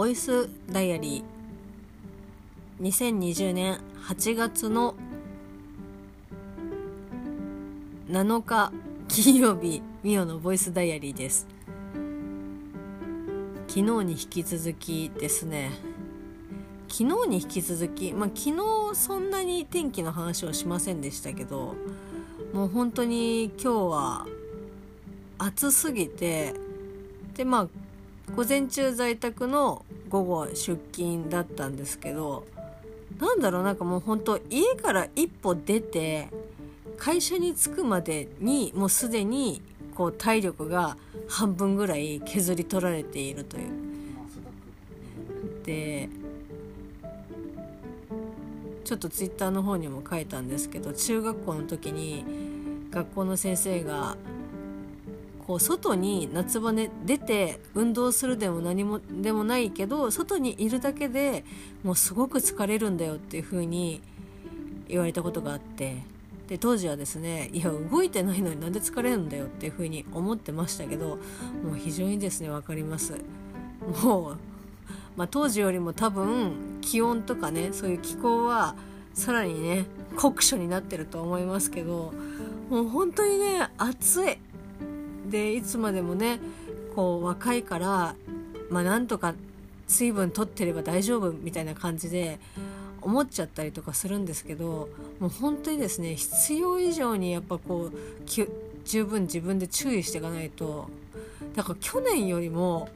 ボイスダイアリー。2020年8月の7日金曜日ミオのボイスダイアリーです。昨日に引き続きですね。昨日に引き続きまあ昨日そんなに天気の話はしませんでしたけどもう本当に今日は暑すぎてでまあ午前中在宅の午後出勤だったんですけどなんだろうなんかもう本当家から一歩出て会社に着くまでにもうすでにこう体力が半分ぐらい削り取られているという。でちょっとツイッターの方にも書いたんですけど中学校の時に学校の先生がこう外に夏場ね出て運動するでも何もでもないけど外にいるだけでもうすごく疲れるんだよっていう風に言われたことがあって。で当時はですねいや動いてないのになんで疲れるんだよっていう風に思ってましたけどもう非常にですね分かります。もう、まあ、当時よりも多分気温とかねそういう気候はさらにね酷暑になってると思いますけどもう本当にね暑い。でいつまでもねこう若いからまあなんとか水分取ってれば大丈夫みたいな感じで思っちゃったりとかするんですけどもう本当にですね必要以上にやっぱこう十分自分で注意していかないとだから去年よりも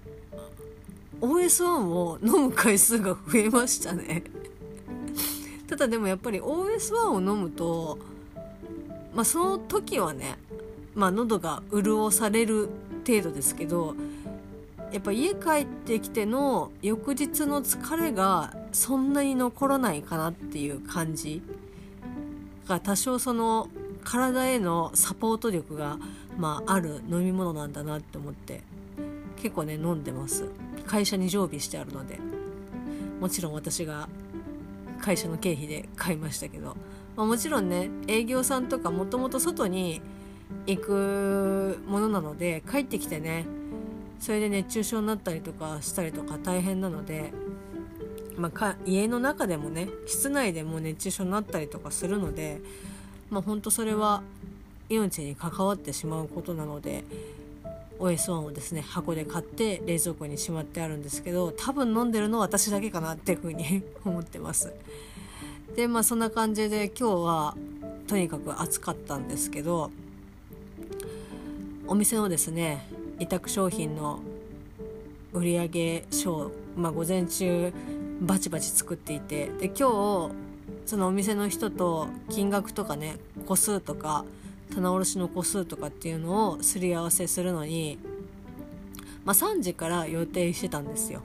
OS1 を飲む回数が増えましたね。ただでもやっぱり OS1 を飲むとまあその時はねまあ、喉が潤される程度ですけどやっぱ家帰ってきての翌日の疲れがそんなに残らないかなっていう感じが多少その体へのサポート力が、まあ、ある飲み物なんだなって思って結構ね飲んでます。会社に常備してあるのでもちろん私が会社の経費で買いましたけど、まあ、もちろんね営業さんとかもともと外に行くものなので帰ってきてねそれで熱中症になったりとかしたりとか大変なので、まあ、家の中でもね室内でも熱中症になったりとかするので、まあ、ほんとそれは命に関わってしまうことなので OS1 をですね箱で買って冷蔵庫にしまってあるんですけど多分飲んでるの私だけかなっていうふうに 思ってます。でまあそんな感じで今日はとにかく暑かったんですけどお店のですね委託商品の売上書まあ、午前中バチバチ作っていてで今日そのお店の人と金額とかね個数とか棚卸しの個数とかっていうのをすり合わせするのに、まあ、3時から予定してたんですよ。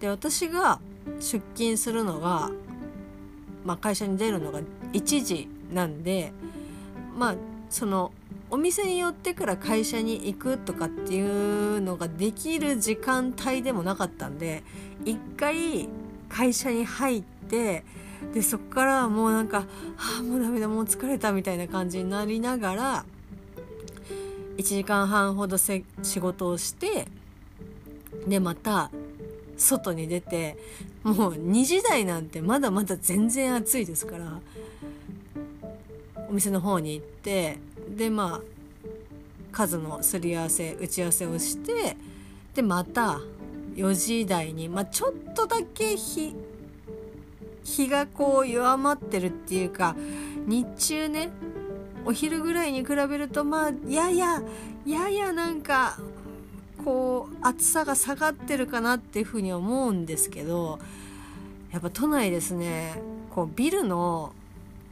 で私が出勤するのが、まあ、会社に出るのが1時なんでまあそのお店に寄ってから会社に行くとかっていうのができる時間帯でもなかったんで一回会社に入ってでそこからもうなんか「はあもうダメだもう疲れた」みたいな感じになりながら1時間半ほど仕事をしてでまた外に出てもう2時台なんてまだまだ全然暑いですからお店の方に行ってでまあ数のすり合わせ打ち合わせをしてでまた4時台に、まあ、ちょっとだけ日日がこう弱まってるっていうか日中ねお昼ぐらいに比べるとまあややややなんかこう暑さが下がってるかなっていうふうに思うんですけどやっぱ都内ですねこうビルの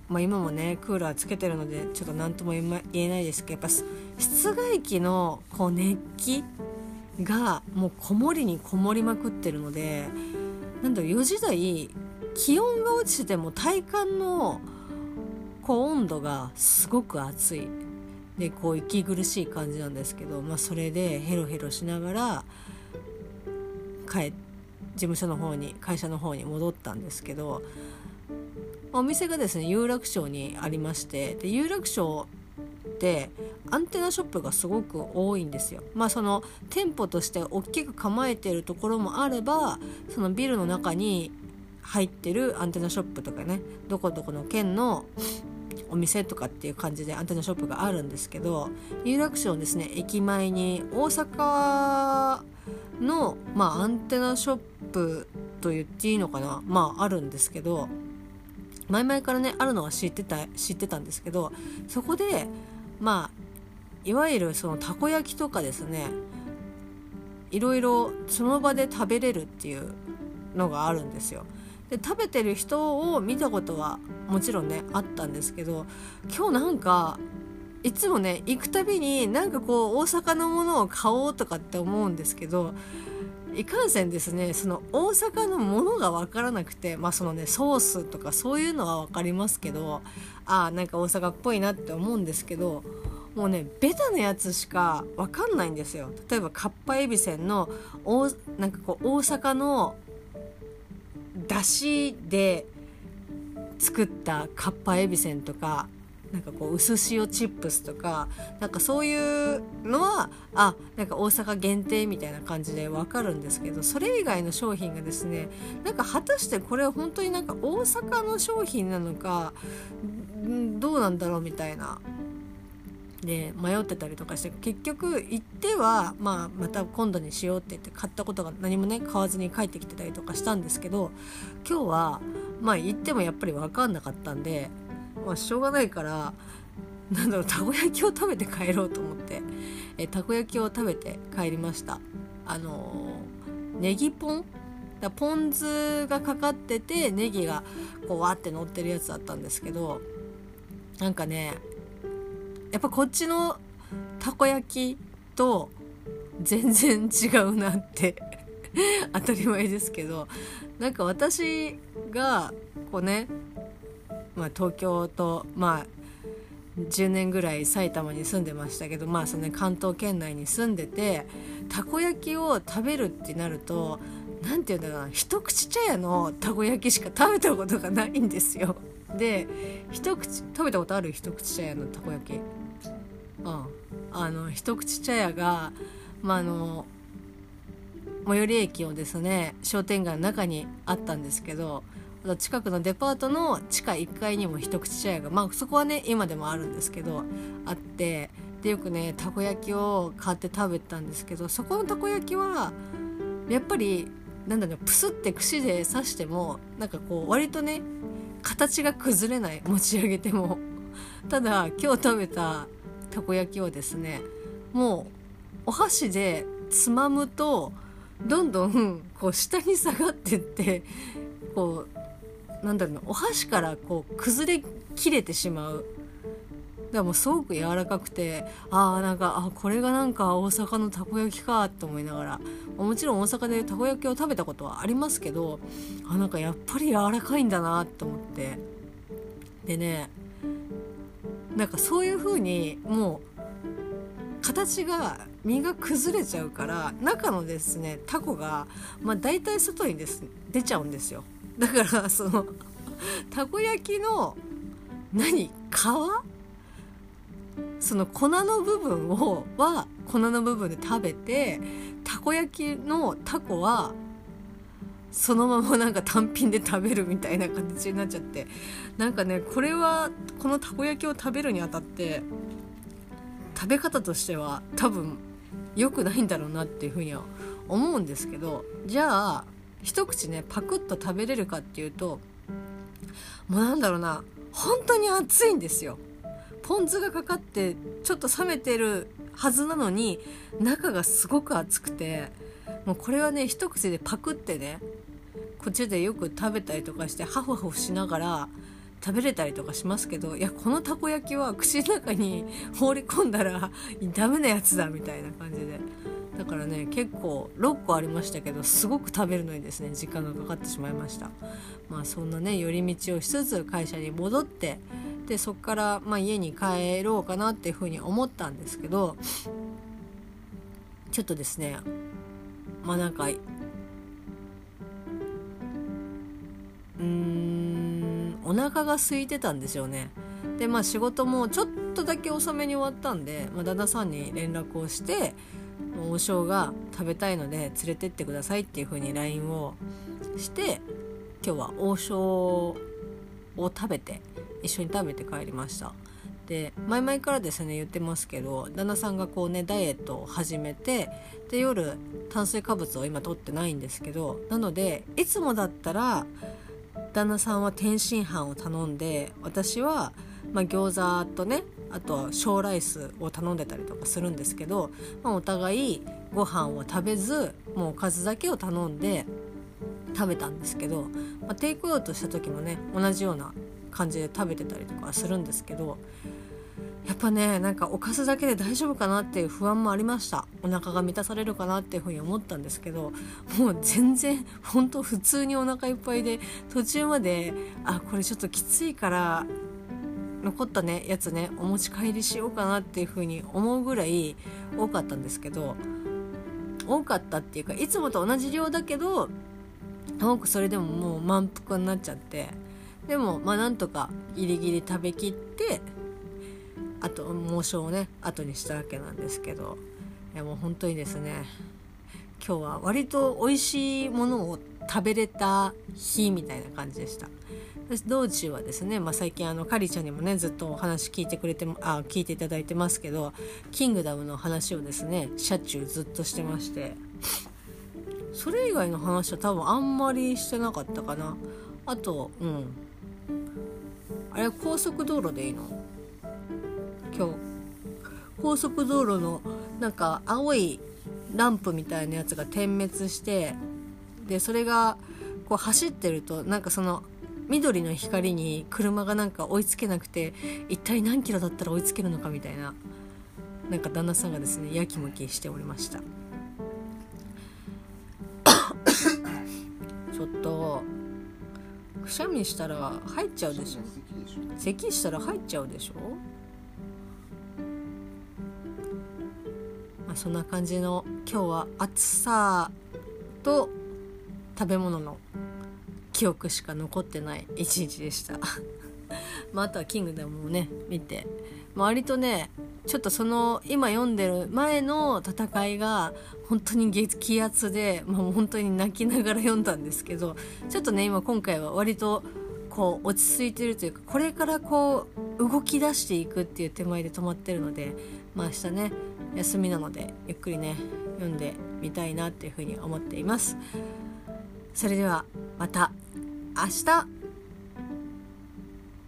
まあ、今もねクーラーつけてるのでちょっと何とも言えないですけどやっぱ室外機のこう熱気がもうこもりにこもりまくってるのでなんだろう4時台気温が落ちてても体感のこう温度がすごく暑い。でこう息苦しい感じなんですけど、まあ、それでヘロヘロしながら帰事務所の方に会社の方に戻ったんですけどお店がですね有楽町にありましてで有楽町ってアンテナショップがすごく多いんですよ。まあその店舗として大きく構えてるところもあればそのビルの中に入ってるアンテナショップとかねどこどこの県のお店とかっていう感じでアンテナショップがあるんですけど有楽町ですね駅前に大阪の、まあ、アンテナショップと言っていいのかなまああるんですけど前々からねあるのは知ってた知ってたんですけどそこでまあいわゆるそのたこ焼きとかですねいろいろその場で食べれるっていうのがあるんですよ。で食べてる人を見たことはもちろんねあったんですけど今日なんかいつもね行くたびになんかこう大阪のものを買おうとかって思うんですけどいかんせんですねその大阪のものが分からなくてまあそのねソースとかそういうのは分かりますけどああなんか大阪っぽいなって思うんですけどもうねベタなやつしか分かんないんですよ。例えばかっぱえびせんのおなんかこう大阪のだしで作ったかっぱえびせんとかなんかこう薄塩チップスとかなんかそういうのはあなんか大阪限定みたいな感じでわかるんですけどそれ以外の商品がですねなんか果たしてこれは本当になんか大阪の商品なのかどうなんだろうみたいなで迷ってたりとかして結局行っては、まあ、また今度にしようって言って買ったことが何もね買わずに帰ってきてたりとかしたんですけど今日はまあ行ってもやっぱり分かんなかったんでまあ、しょうがないからなんだろうたこ焼きを食べて帰ろうと思って。えたこ焼きを食べて帰りました。あのー、ネギポン？だポン酢がかかっててネギがこうわって乗ってるやつだったんですけどなんかねやっぱこっちのたこ焼きと全然違うなって 当たり前ですけどなんか私がこうねまあ、東京とまあ10年ぐらい埼玉に住んでましたけどまあその、ね、関東圏内に住んでてたこ焼きを食べるってなると何て言うんだろうな一口茶屋のたこ焼きしか食べたことがないんですよ。で一口食べたことある？一口茶屋のたこ焼き。うん、あの一口茶屋が、まあ、あの最寄り駅をですね商店街の中にあったんですけど近くのデパートの地下1階にも一口茶屋がまあそこはね今でもあるんですけどあってでよくねたこ焼きを買って食べたんですけどそこのたこ焼きはやっぱりなんだろうプスって串で刺してもなんかこう割とね形が崩れない持ち上げても。ただ今日食べたたこ焼きはですねもうお箸でつまむとどんどんこう下に下がってってこうなんだろうなお箸からこう崩れ切れてしまう。だからもうすごく柔らかくてああなんかあこれがなんか大阪のたこ焼きかと思いながら。もちろん大阪でたこ焼きを食べたことはありますけどあなんかやっぱり柔らかいんだなと思って。でねなんかそういう風にもう形が身が崩れちゃうから中のですねタコが、まあ、大体外にです出ちゃうんですよ。だからそのたこ焼きの何？皮？その粉の部分をは粉の部分で食べてたこ焼きのタコはそのままなんか単品で食べるみたいな形になっちゃって。なんかねこれはこのたこ焼きを食べるにあたって食べ方としては多分良くないんだろうなっていうふうには思うんですけど。じゃあ一口ねパクッと食べれるかっていうともうなんだろうな本当に熱いんですよ。ポン酢がかかってちょっと冷めてるはずなのに中がすごく熱くてもうこれはね一口でパクってねこっちでよく食べたりとかしてハフハフしながら食べれたりとかしますけどいやこのたこ焼きは口の中に放り込んだらダメなやつだみたいな感じで。だからね結構6個ありましたけどすごく食べるのにですね時間がかかってしまいました。まあそんなね寄り道をしつつ会社に戻ってでそこから、まあ、家に帰ろうかなっていうふうに思ったんですけどちょっとですねまあなんかうんお腹が空いてたんですよね。でまあ仕事もちょっとだけ遅めに終わったんで、まあ、旦那さんに連絡をして王将が食べたいので連れてってくださいっていう風に LINE をして今日は王将を食べて一緒に食べて帰りました。で前々からですね言ってますけど旦那さんがこうねダイエットを始めてで夜炭水化物を今取ってないんですけどなのでいつもだったら旦那さんは天津飯を頼んで私は、まあ、餃子とねあと小ライスを頼んでたりとかするんですけど、まあ、お互いご飯を食べずもうおかずだけを頼んで食べたんですけど、まあ、テイクアウトした時もね同じような感じで食べてたりとかするんですけどやっぱねなんかおかずだけで大丈夫かなっていう不安もありました。お腹が満たされるかなっていうふうに思ったんですけどもう全然本当普通にお腹いっぱいで途中まであこれちょっときついから残ったねやつねお持ち帰りしようかなっていうふうに思うぐらい多かったんですけど多かったっていうかいつもと同じ量だけど多くそれでももう満腹になっちゃってでもまあなんとかギリギリ食べきってあと猛暑をね後にしたわけなんですけどいやもう本当にですね今日は割と美味しいものを食べれた日みたいな感じでした。道中はですね、まあ、最近あのカリちゃんにもねずっとお話聞いてくれてあ聞いていただいてますけどキングダムの話をですね車中ずっとしてまして。それ以外の話は多分あんまりしてなかったかな。あとうん。あれ高速道路でいいの？今日。高速道路のなんか青いランプみたいなやつが点滅してでそれがこう走ってるとなんかその緑の光に車がなんか追いつけなくて一体何キロだったら追いつけるのかみたいななんか旦那さんがですねやきもきしておりました。ちょっとくしゃみしたら入っちゃうでしょ？咳したら入っちゃうでしょ？まあ、そんな感じの今日は暑さと食べ物の記憶しか残ってない一日でした。まあ、あとは「キングダム」をね見て、ま、割とねちょっとその今読んでる前の戦いが本当に激アツで、まあ、本当に泣きながら読んだんですけどちょっとね今今回は割とこう落ち着いてるというかこれからこう動き出していくっていう手前で止まってるので、まあ、明日ね休みなのでゆっくりね読んでみたいなっていうふうに思っています。それではまた。明日。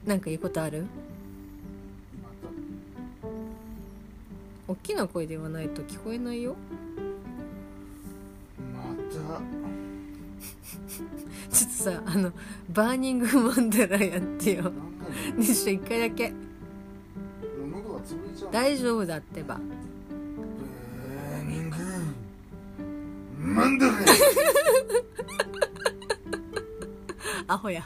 なんか言うことある？大きな声で言わないと聞こえないよ。また。ちょっとさあのバーニングマンダラやってよ。にし一回だけ。大丈夫だってば。バーニングマンダレ アホや